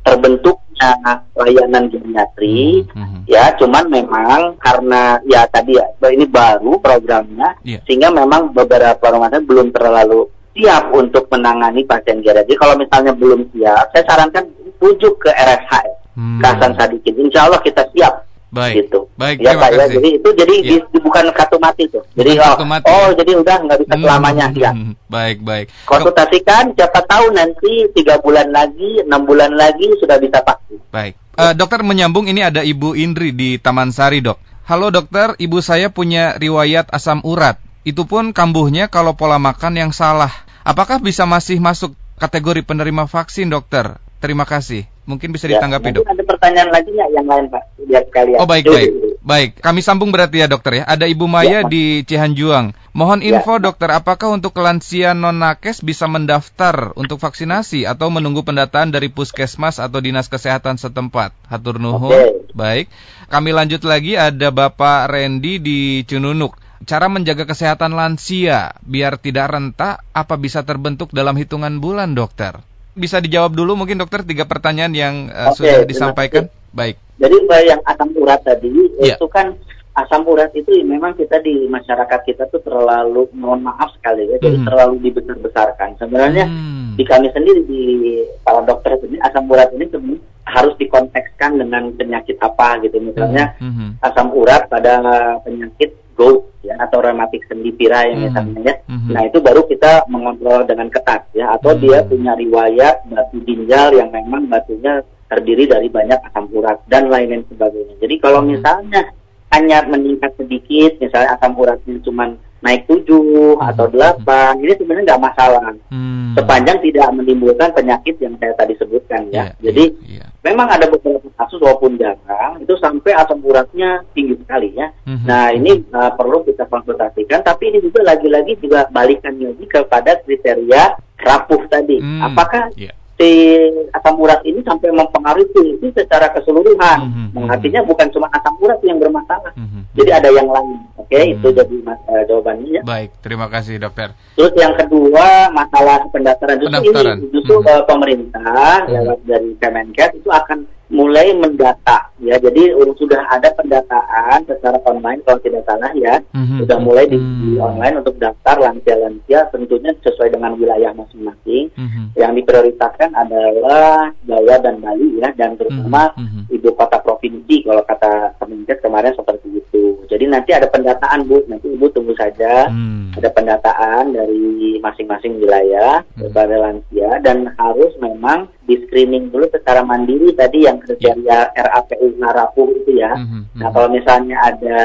terbentuknya layanan geriatri mm -hmm. ya cuman memang karena ya tadi ya ini baru programnya yeah. sehingga memang beberapa rumah sakit belum terlalu siap untuk menangani pasien geriatri. Kalau misalnya belum siap, saya sarankan rujuk ke RSH, hmm. Kasan Sadikin. Insya Allah kita siap. Baik. Gitu. Baik. Ya, Pak, ya. Jadi itu jadi ya. di, bukan kartu mati tuh. Jadi oh, mati. oh jadi udah nggak bisa hmm. selamanya hmm. ya. Baik baik. Konsultasikan siapa tahu nanti tiga bulan lagi, enam bulan lagi sudah bisa vaksin. Baik. Uh, dokter menyambung ini ada Ibu Indri di Taman Sari, Dok. Halo dokter, ibu saya punya riwayat asam urat. Itu pun kambuhnya kalau pola makan yang salah. Apakah bisa masih masuk kategori penerima vaksin, dokter? Terima kasih. Mungkin bisa ya, ditanggapi, dok. Ada pertanyaan lagi nggak yang lain, Pak? Biar sekalian. Oh, baik, baik. Baik, kami sambung berarti ya, dokter ya. Ada Ibu Maya ya, di Cihanjuang. Mohon ya. info, ya. dokter, apakah untuk lansia non-nakes bisa mendaftar untuk vaksinasi atau menunggu pendataan dari puskesmas atau dinas kesehatan setempat? Hatur nuhun. Okay. Baik. Kami lanjut lagi, ada Bapak Randy di Cununuk. Cara menjaga kesehatan lansia biar tidak rentak, apa bisa terbentuk dalam hitungan bulan, dokter? bisa dijawab dulu mungkin dokter tiga pertanyaan yang uh, okay, sudah disampaikan. Baik. Jadi yang asam urat tadi yeah. itu kan asam urat itu memang kita di masyarakat kita tuh terlalu mohon maaf sekali ya, jadi hmm. terlalu dibesar-besarkan. Sebenarnya hmm. di kami sendiri di para dokter ini asam urat ini sebenarnya harus dikontekskan dengan penyakit apa gitu. Misalnya hmm. hmm. asam urat pada penyakit GOUT ya atau rematik sendi pira yang hmm. misalnya ya. Hmm. Nah itu baru kita mengontrol dengan ketat ya atau hmm. dia punya riwayat batu ginjal yang memang batunya terdiri dari banyak asam urat dan lain-lain sebagainya. Jadi kalau hmm. misalnya hanya meningkat sedikit, misalnya asam uratnya cuma naik 7 hmm. atau 8, ini sebenarnya nggak masalah. Hmm. Sepanjang tidak menimbulkan penyakit yang saya tadi sebutkan ya. Yeah, Jadi yeah, yeah. memang ada beberapa kasus walaupun jarang itu sampai asam uratnya tinggi sekali ya. Hmm. Nah, ini uh, perlu kita konsultasikan tapi ini juga lagi-lagi juga balikan lagi kepada kriteria rapuh tadi. Hmm. Apakah yeah si asam urat ini sampai mempengaruhi fungsi secara keseluruhan. Mm -hmm. Artinya bukan cuma asam urat yang bermasalah. Mm -hmm. Jadi ada yang lain. Oke, okay? mm -hmm. itu jadi uh, jawabannya. Baik, terima kasih dokter. Terus yang kedua masalah pendaftaran justru pendaftaran. ini justru mm -hmm. pemerintah mm -hmm. lewat dari Kemenkes itu akan mulai mendata ya. Jadi sudah ada pendataan secara online kalau tidak salah ya. Mm-hmm. sudah mulai di, di online untuk daftar lansia-lansia tentunya sesuai dengan wilayah masing-masing. Mm-hmm. yang diprioritaskan adalah Jawa dan Bali ya. Dan terutama mm-hmm. ibu kota provinsi kalau kata Kemenkes kemarin seperti itu jadi nanti ada pendataan bu nanti ibu tunggu saja mm-hmm. ada pendataan dari masing-masing wilayah mm-hmm. kepada lansia dan harus memang di screening dulu secara mandiri tadi yang kriteria RAPU Narapu itu ya. Mm-hmm. Nah kalau misalnya ada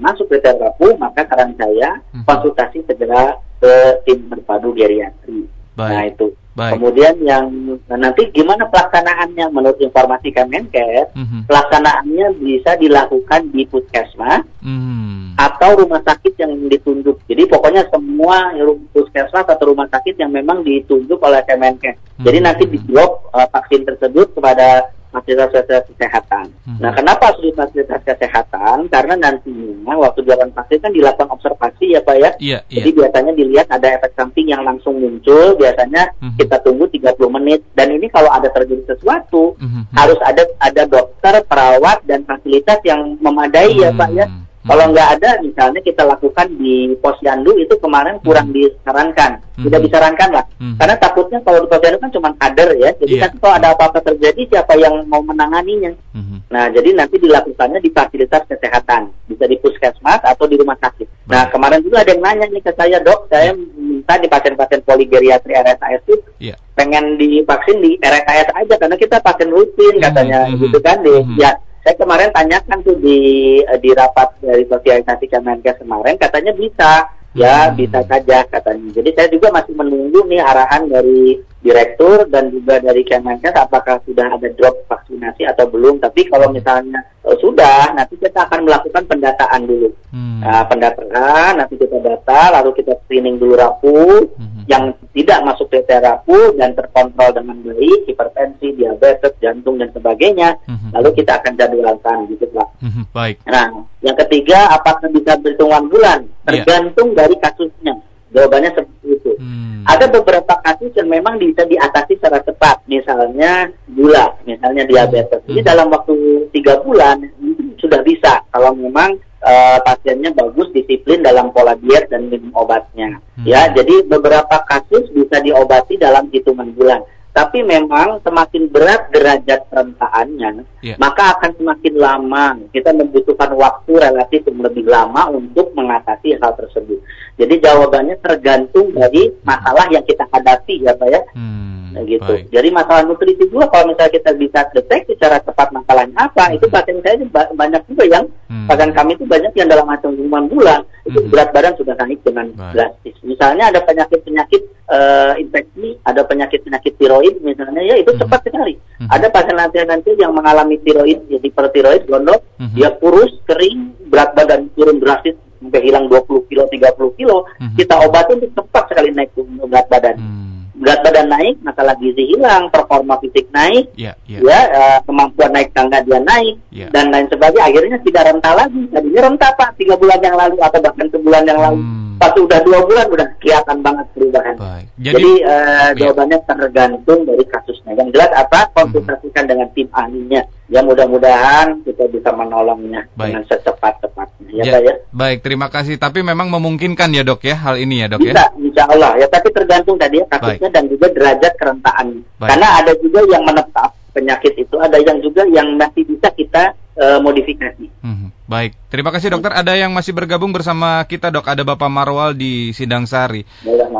masuk kriteria RAPU maka saran saya mm-hmm. konsultasi segera ke tim berpadu geriatri. Baik. Nah itu. Baik. Kemudian yang nah, nanti gimana pelaksanaannya menurut informasi Kemenkes, mm-hmm. pelaksanaannya bisa dilakukan di puskesmas mm-hmm. atau rumah sakit yang ditunjuk. Jadi pokoknya semua puskesmas atau rumah sakit yang memang ditunjuk oleh Kemenkes. Mm-hmm. Jadi nanti di drop uh, vaksin tersebut kepada fasilitas kesehatan. Hmm. Nah, kenapa harus fasilitas kesehatan? Karena nantinya waktu dilakukan vaksin kan dilakukan observasi ya Pak ya. Yeah, yeah. Jadi biasanya dilihat ada efek samping yang langsung muncul, biasanya hmm. kita tunggu 30 menit. Dan ini kalau ada terjadi sesuatu, hmm. harus ada ada dokter, perawat dan fasilitas yang memadai hmm. ya Pak ya. Hmm. Kalau nggak ada, misalnya kita lakukan di posyandu itu kemarin kurang hmm. disarankan, hmm. tidak disarankan lah, hmm. karena takutnya kalau di posyandu kan cuma kader ya, jadi yeah. kan kalau ada apa-apa terjadi siapa yang mau menanganinya. Hmm. Nah, jadi nanti dilakukannya di fasilitas kesehatan, bisa di puskesmas atau di rumah sakit. Nah, kemarin juga ada yang nanya nih ke saya dok, saya minta di pasien-pasien poligeriatri RSAS itu yeah. pengen divaksin di RSAS aja karena kita pasien rutin katanya hmm. gitu kan, di, hmm. ya saya kemarin tanyakan tuh di eh, di rapat dari sosialisasi Kemenkes kemarin katanya bisa ya hmm. bisa saja katanya jadi saya juga masih menunggu nih arahan dari direktur dan juga dari Kemenkes apakah sudah ada drop vaksinasi atau belum tapi kalau misalnya uh, sudah nanti kita akan melakukan pendataan dulu hmm. uh, pendataan nanti kita data lalu kita screening dulu rapuh hmm. yang tidak masuk kriteria rapuh dan terkontrol dengan baik hipertensi diabetes jantung dan sebagainya hmm lalu kita akan jadwalkan gitu Pak. Mm-hmm, baik. Nah, yang ketiga apakah bisa berhitungan bulan? Iya. Tergantung yeah. dari kasusnya. Jawabannya seperti itu. Hmm. Ada beberapa kasus yang memang bisa diatasi secara cepat, misalnya gula, misalnya diabetes. Hmm. Ini dalam waktu tiga bulan sudah bisa kalau memang uh, pasiennya bagus disiplin dalam pola diet dan minum obatnya. Hmm. Ya, jadi beberapa kasus bisa diobati dalam hitungan bulan. Tapi memang semakin berat derajat kerentaannya, yeah. maka akan semakin lama. Kita membutuhkan waktu relatif yang lebih lama untuk mengatasi hal tersebut. Jadi jawabannya tergantung dari masalah yang kita hadapi ya Pak ya. Hmm, nah, gitu. Baik. Jadi masalah nutrisi juga kalau misalnya kita bisa deteksi secara cepat masalahnya apa, hmm. itu pasien saya banyak juga yang hmm. pasien kami itu banyak yang dalam hitungan bulan itu hmm. berat badan sudah naik dengan drastis. Misalnya ada penyakit-penyakit uh, infeksi, ada penyakit-penyakit tiroid misalnya ya itu hmm. cepat sekali. Hmm. Ada pasien lansia nanti yang mengalami tiroid, jadi hipertiroid, gondok, hmm. dia kurus, kering, berat badan turun drastis sampai hilang 20 kilo, 30 kilo, mm-hmm. kita obatin itu cepat sekali naik berat badan. Mm. Berat badan naik, masalah gizi hilang, performa fisik naik, yeah, yeah. ya uh, kemampuan naik tangga dia naik, yeah. dan lain sebagainya. Akhirnya tidak renta lagi. Tadinya renta pak tiga bulan yang lalu atau bahkan sebulan yang lalu. Mm. Pas udah dua bulan udah kelihatan banget perubahan. Baik. Jadi, Jadi uh, jawabannya tergantung dari kasusnya. Yang jelas apa? Konsultasikan mm. dengan tim ahlinya. Ya mudah-mudahan kita bisa menolongnya Baik. dengan secepat-cepatnya. Ya, ya, ya. Baik, terima kasih. Tapi memang memungkinkan ya dok ya hal ini ya dok bisa, ya? Bisa, insya Allah. Ya, tapi tergantung tadi ya kasusnya Baik. dan juga derajat kerentaannya. Karena ada juga yang menetap penyakit itu, ada yang juga yang masih bisa kita uh, modifikasi. Hmm, baik, terima kasih dokter. Ada yang masih bergabung bersama kita dok. Ada Bapak Marwal di Sidang Sari.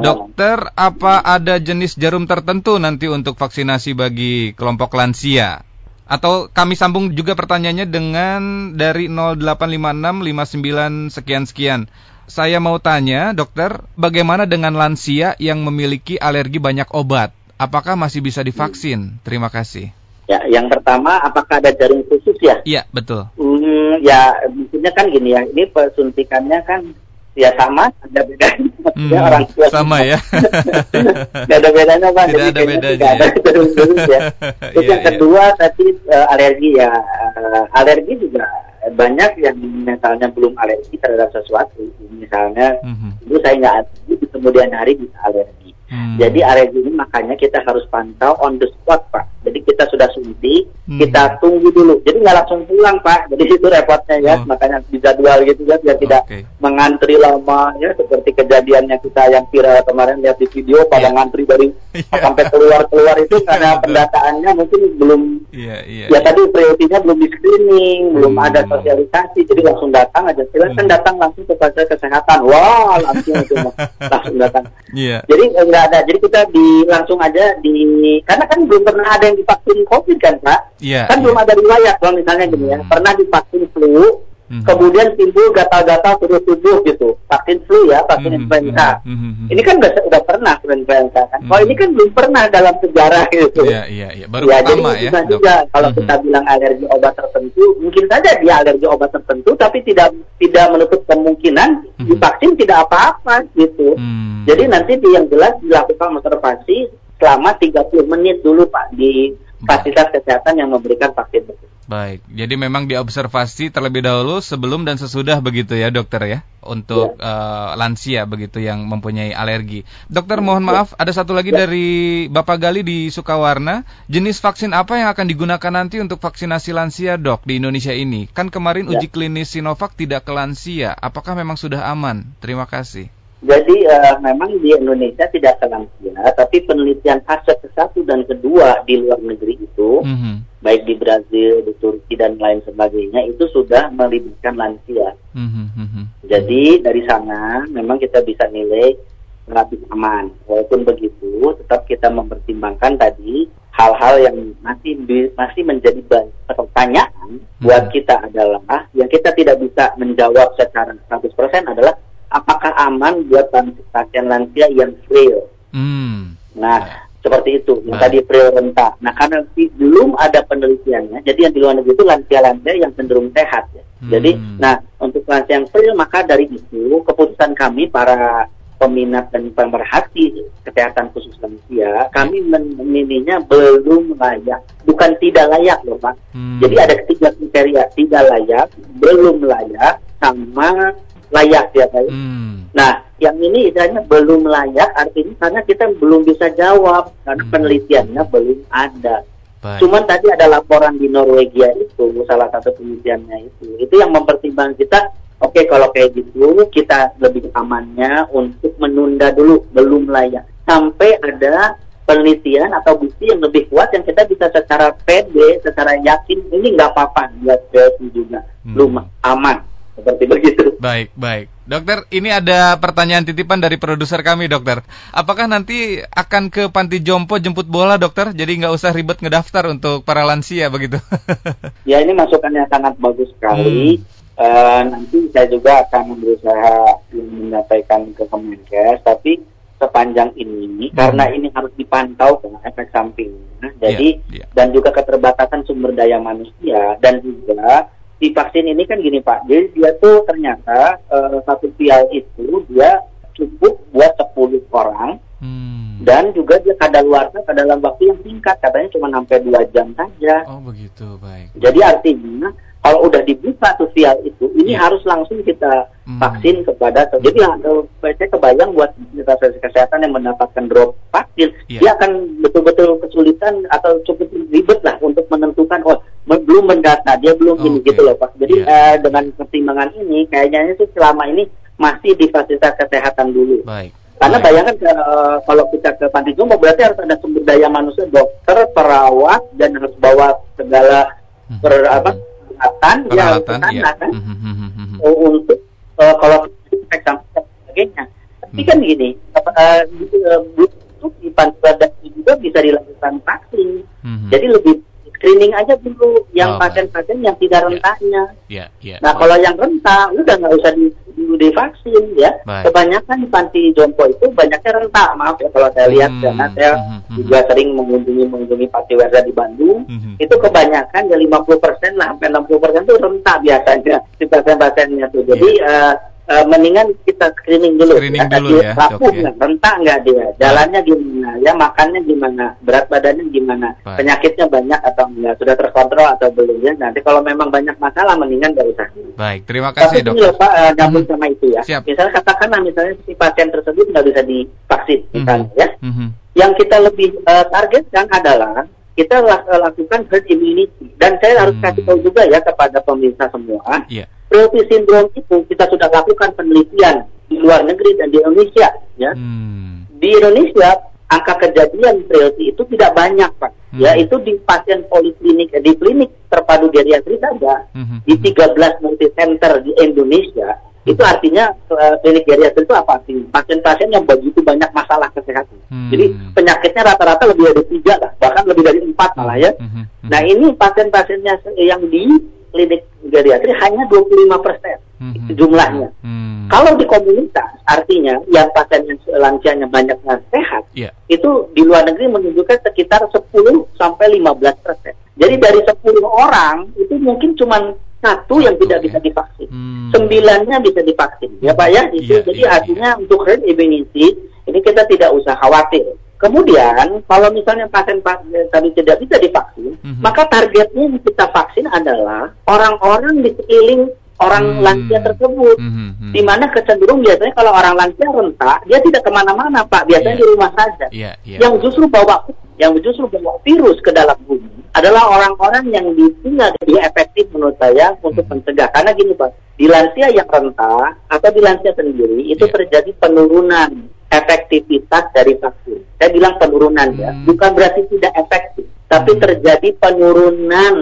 dokter, apa ada jenis jarum tertentu nanti untuk vaksinasi bagi kelompok lansia? Atau kami sambung juga pertanyaannya dengan dari 085659 sekian sekian. Saya mau tanya, dokter, bagaimana dengan lansia yang memiliki alergi banyak obat? Apakah masih bisa divaksin? Terima kasih. Ya, yang pertama, apakah ada jarum khusus ya? Iya, betul. Hmm, ya, maksudnya kan gini ya, ini pesuntikannya kan ya sama, ada bedanya. Hmm, orang tua sama ya. <laughs> Tidak ada bedanya pak. Tidak ada bedanya. Tidak ada <laughs> terus terus ya. Terus yeah, yang iya. kedua yeah. tadi uh, alergi ya. Uh, alergi juga banyak yang misalnya belum alergi terhadap sesuatu. Misalnya, mm -hmm. itu saya nggak kemudian hari bisa alergi. Hmm. Jadi alergi ini makanya kita harus pantau on the spot, Pak. Jadi kita sudah suntik, hmm. kita tunggu dulu. Jadi nggak langsung pulang, Pak. Jadi <laughs> itu repotnya ya, oh. makanya dijadwal gitu ya, biar tidak okay. mengantri lama ya, seperti kejadiannya kita yang viral kemarin lihat di video pada yeah. ngantri dari <laughs> yeah. sampai keluar keluar itu karena pendataannya mungkin belum, yeah, yeah, ya yeah. tadi prioritinya belum di screening, hmm. belum ada sosialisasi, jadi langsung datang aja. Silakan hmm. datang langsung ke fasilitas kesehatan. Wah, langsung itu <laughs> langsung datang. Yeah. Jadi nggak ada. Jadi kita di langsung aja di karena kan belum pernah ada yang divaksin COVID kan Pak. Yeah, kan yeah. belum ada riwayat kalau misalnya gini ya. Hmm. Pernah divaksin flu, hmm Kemudian timbul gatal-gatal seluruh tubuh gitu. Vaksin flu ya, vaksin mm-hmm. influenza. Mm-hmm. Ini kan udah, udah pernah influenza kan. Mm-hmm. Kalau ini kan belum pernah dalam sejarah <laughs> gitu. Iya, iya, iya. Baru ya, pertama jadi ya. juga kalau mm-hmm. kita bilang alergi obat tertentu, mungkin saja dia alergi obat tertentu tapi tidak tidak menutup kemungkinan mm-hmm. divaksin tidak apa-apa gitu. Mm-hmm. Jadi nanti yang jelas dilakukan observasi selama 30 menit dulu Pak di fasilitas kesehatan yang memberikan vaksin tersebut. Baik, jadi memang diobservasi terlebih dahulu sebelum dan sesudah begitu ya dokter ya untuk ya. Uh, lansia begitu yang mempunyai alergi. Dokter mohon maaf ada satu lagi ya. dari Bapak Gali di Sukawarna, jenis vaksin apa yang akan digunakan nanti untuk vaksinasi lansia dok di Indonesia ini? Kan kemarin ya. uji klinis Sinovac tidak ke lansia, apakah memang sudah aman? Terima kasih. Jadi uh, memang di Indonesia tidak lansia, tapi penelitian fase ke satu dan kedua di luar negeri itu, mm-hmm. baik di Brazil, di Turki dan lain sebagainya, itu sudah melibatkan lansia. Mm-hmm. Jadi dari sana memang kita bisa nilai relatif aman. Walaupun begitu, tetap kita mempertimbangkan tadi hal-hal yang masih masih menjadi pertanyaan mm-hmm. buat kita adalah yang kita tidak bisa menjawab secara 100% adalah apakah aman buat pasien lansia yang frail. Hmm. Nah, ya. seperti itu. Yang tadi frail. Nah, karena belum ada penelitiannya, jadi yang di luar negeri itu lansia-lansia yang cenderung sehat. Ya. Hmm. Jadi, nah untuk lansia yang frail, maka dari itu keputusan kami para peminat dan pemerhati kesehatan khusus lansia, kami memilihnya belum layak, bukan tidak layak loh Pak. Hmm. Jadi ada tiga kriteria, tidak layak, belum layak, sama layak ya Pak. Hmm. Nah, yang ini istilahnya belum layak artinya karena kita belum bisa jawab karena hmm. penelitiannya belum ada. Baik. Cuman tadi ada laporan di Norwegia itu salah satu penelitiannya itu. Itu yang mempertimbangkan kita oke okay, kalau kayak gitu kita lebih amannya untuk menunda dulu belum layak sampai ada penelitian atau bukti yang lebih kuat yang kita bisa secara pede, secara yakin ini nggak apa-apa buat juga, hmm. aman seperti begitu. Baik, baik. Dokter, ini ada pertanyaan titipan dari produser kami, dokter. Apakah nanti akan ke panti jompo jemput bola, dokter? Jadi nggak usah ribet ngedaftar untuk para lansia begitu? <laughs> ya, ini masukannya sangat bagus sekali. Hmm. Uh, nanti saya juga akan berusaha menyampaikan ke Kemenkes, tapi sepanjang ini hmm. karena ini harus dipantau kan efek sampingnya. Jadi yeah, yeah. dan juga keterbatasan sumber daya manusia dan juga di vaksin ini kan gini Pak, jadi dia tuh ternyata uh, satu vial itu dia cukup buat 10 orang hmm. dan juga dia kadaluarsa dalam waktu yang singkat katanya cuma sampai dua jam saja. Oh begitu baik. Jadi artinya kalau udah dibuka vial itu, ini yeah. harus langsung kita hmm. vaksin kepada. Hmm. Jadi saya kebayang buat fasilitas kesehatan yang mendapatkan drop vaksin, yeah. dia akan betul-betul kesulitan atau cukup ribet lah untuk menentukan oh belum mendata, dia belum okay. ini gitu loh Pak. Jadi yeah. uh, dengan pertimbangan ini, kayaknya sih selama ini masih di fasilitas kesehatan dulu. Baik. Karena bayangkan uh, kalau kita ke panti jompo berarti harus ada sumber daya manusia, dokter, perawat, dan harus bawa segala hmm. per, apa peralatan, peralatan ya, ya. kan mm-hmm. untuk uh, kalau exam sebagainya. Tapi kan gini, uh, untuk di badan juga bisa dilakukan vaksin. Mm-hmm. Jadi lebih screening aja dulu yang pasien-pasien yang tidak ya. rentaknya. Yeah. Yeah. Nah, kalau yang rentak udah nggak usah di, di, divaksin ya. Baik. Kebanyakan di panti jompo itu banyaknya rentak. Maaf ya kalau saya lihat hmm. karena saya hmm. hmm juga hmm. sering mengunjungi mengunjungi panti werda di Bandung. Hmm. Itu kebanyakan ya 50% lah sampai 60% itu rentak biasanya di pasien-pasiennya tuh. Jadi yeah. uh, uh, mendingan kita screening dulu. Screening dulu ya, ya. rentak nggak dia, jalannya gimana, ya makannya gimana, berat badannya gimana, Baik. penyakitnya banyak atau enggak, sudah terkontrol atau belum ya. Nanti kalau memang banyak masalah, mendingan nggak usah. Baik, terima kasih Tapi dok. Tapi Pak, uh, nyambung hmm. sama itu ya. Siap. Misalnya katakanlah misalnya si pasien tersebut nggak bisa divaksin, hmm. misalnya ya. Hmm. Yang kita lebih uh, targetkan adalah kita lakukan herd immunity dan saya harus hmm. kasih tahu juga ya kepada pemirsa semua yeah. Frailty syndrome itu kita sudah lakukan penelitian di luar negeri dan di Indonesia ya. Hmm. Di Indonesia angka kejadian frailty itu tidak banyak Pak. Hmm. Ya itu di pasien poliklinik di klinik terpadu geriatri saja hmm. di 13 multi center di Indonesia. Itu artinya uh, klinik geriatri itu apa sih? Pasien-pasien yang begitu banyak masalah kesehatan. Hmm. Jadi penyakitnya rata-rata lebih dari tiga lah, bahkan lebih dari empat malah ya. Hmm. Hmm. Nah ini pasien-pasiennya yang di klinik geriatri hanya 25 persen hmm. jumlahnya. Hmm. Kalau di komunitas, artinya yang pasien yang lansianya banyak dan sehat, yeah. itu di luar negeri menunjukkan sekitar 10 sampai 15 persen. Jadi dari 10 orang itu mungkin cuma satu yang tidak bisa divaksin, hmm. sembilannya bisa divaksin, ya pak ya. Itu yeah, jadi yeah, artinya yeah. untuk herd immunity ini kita tidak usah khawatir. Kemudian kalau misalnya pasien pasien tadi tidak bisa divaksin, mm-hmm. maka targetnya yang kita vaksin adalah orang-orang di sekeliling orang hmm. lansia tersebut. Hmm. Di mana kecenderung biasanya kalau orang lansia rentak, dia tidak ke mana-mana, Pak. Biasanya yeah. di rumah saja. Yeah, yeah. Yang justru bawa yang justru bawa virus ke dalam bumi adalah orang-orang yang ditinggal lebih efektif menurut saya untuk hmm. mencegah. Karena gini, Pak, di lansia yang rentak atau di lansia sendiri itu yeah. terjadi penurunan efektivitas dari vaksin. Saya bilang penurunan ya, hmm. bukan berarti tidak efektif, tapi hmm. terjadi penurunan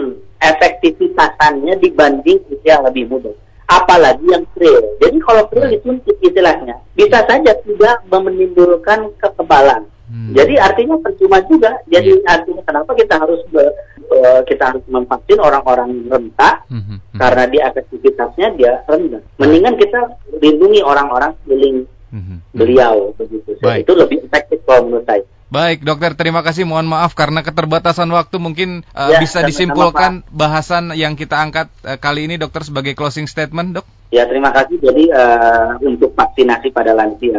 efektivitasannya dibanding usia yang lebih muda. Apalagi yang trail. Jadi kalau trail disuntik istilahnya, bisa saja tidak menimbulkan kekebalan. Hmm. Jadi artinya percuma juga. Jadi yeah. artinya kenapa kita harus be, uh, kita harus memvaksin orang-orang rentak hmm. Hmm. karena dia efektivitasnya dia rendah. Mendingan kita lindungi orang-orang sekeliling hmm. beliau begitu. Baik. Itu lebih efektif kalau menurut saya. Baik, dokter, terima kasih. Mohon maaf karena keterbatasan waktu mungkin uh, ya, bisa disimpulkan bahasan yang kita angkat uh, kali ini, dokter, sebagai closing statement, dok. Ya, terima kasih. Jadi uh, untuk vaksinasi pada lansia,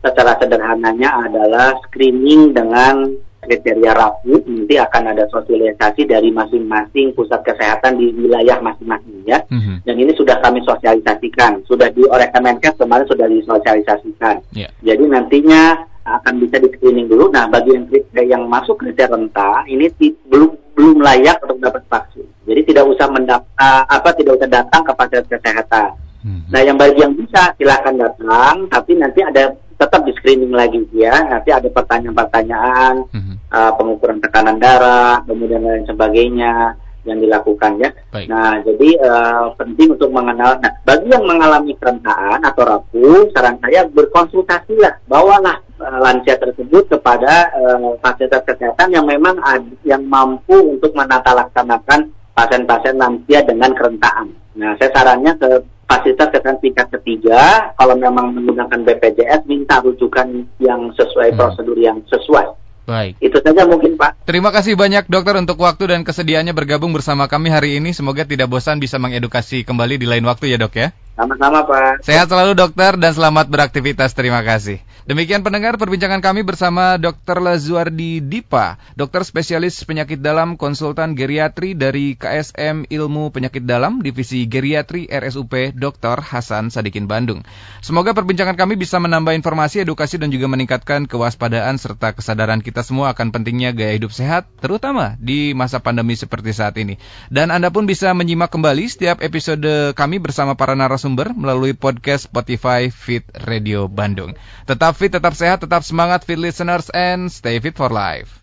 secara sederhananya adalah screening dengan kriteria rapi nanti akan ada sosialisasi dari masing-masing pusat kesehatan di wilayah masing-masing ya. Mm-hmm. Dan ini sudah kami sosialisasikan, sudah di oleh Kemenkes kemarin sudah disosialisasikan. Yeah. Jadi nantinya akan bisa di screening dulu. Nah, bagi yang yang masuk kriteria rentan ini belum belum layak untuk dapat vaksin. Jadi tidak usah mendaftar apa tidak usah datang ke fasilitas kesehatan Hmm. Nah, yang bagi yang bisa silakan datang, tapi nanti ada tetap di screening lagi ya. Nanti ada pertanyaan-pertanyaan, hmm. uh, pengukuran tekanan darah, kemudian lain sebagainya yang dilakukan ya. Baik. Nah, jadi uh, penting untuk mengenal. Nah, bagi yang mengalami kerentaan atau rapuh, saran saya berkonsultasilah, bawalah uh, lansia tersebut kepada uh, fasilitas kesehatan yang memang ad, yang mampu untuk menata laksanakan pasien-pasien lansia dengan kerentaan. Nah, saya sarannya ke fasilitas kesehatan tingkat ketiga, kalau memang menggunakan BPJS, minta rujukan yang sesuai hmm. prosedur yang sesuai. Baik. Itu saja mungkin Pak. Terima kasih banyak dokter untuk waktu dan kesediaannya bergabung bersama kami hari ini. Semoga tidak bosan bisa mengedukasi kembali di lain waktu ya dok ya. Sama-sama Pak. Sehat selalu dokter dan selamat beraktivitas. Terima kasih. Demikian pendengar perbincangan kami bersama Dr. Lazuardi Dipa, dokter spesialis penyakit dalam konsultan geriatri dari KSM Ilmu Penyakit Dalam, Divisi Geriatri RSUP Dr. Hasan Sadikin Bandung. Semoga perbincangan kami bisa menambah informasi, edukasi dan juga meningkatkan kewaspadaan serta kesadaran kita semua akan pentingnya gaya hidup sehat, terutama di masa pandemi seperti saat ini. Dan Anda pun bisa menyimak kembali setiap episode kami bersama para narasumber melalui podcast Spotify Fit Radio Bandung. Tetap tetap sehat, tetap semangat fit listeners and stay fit for life.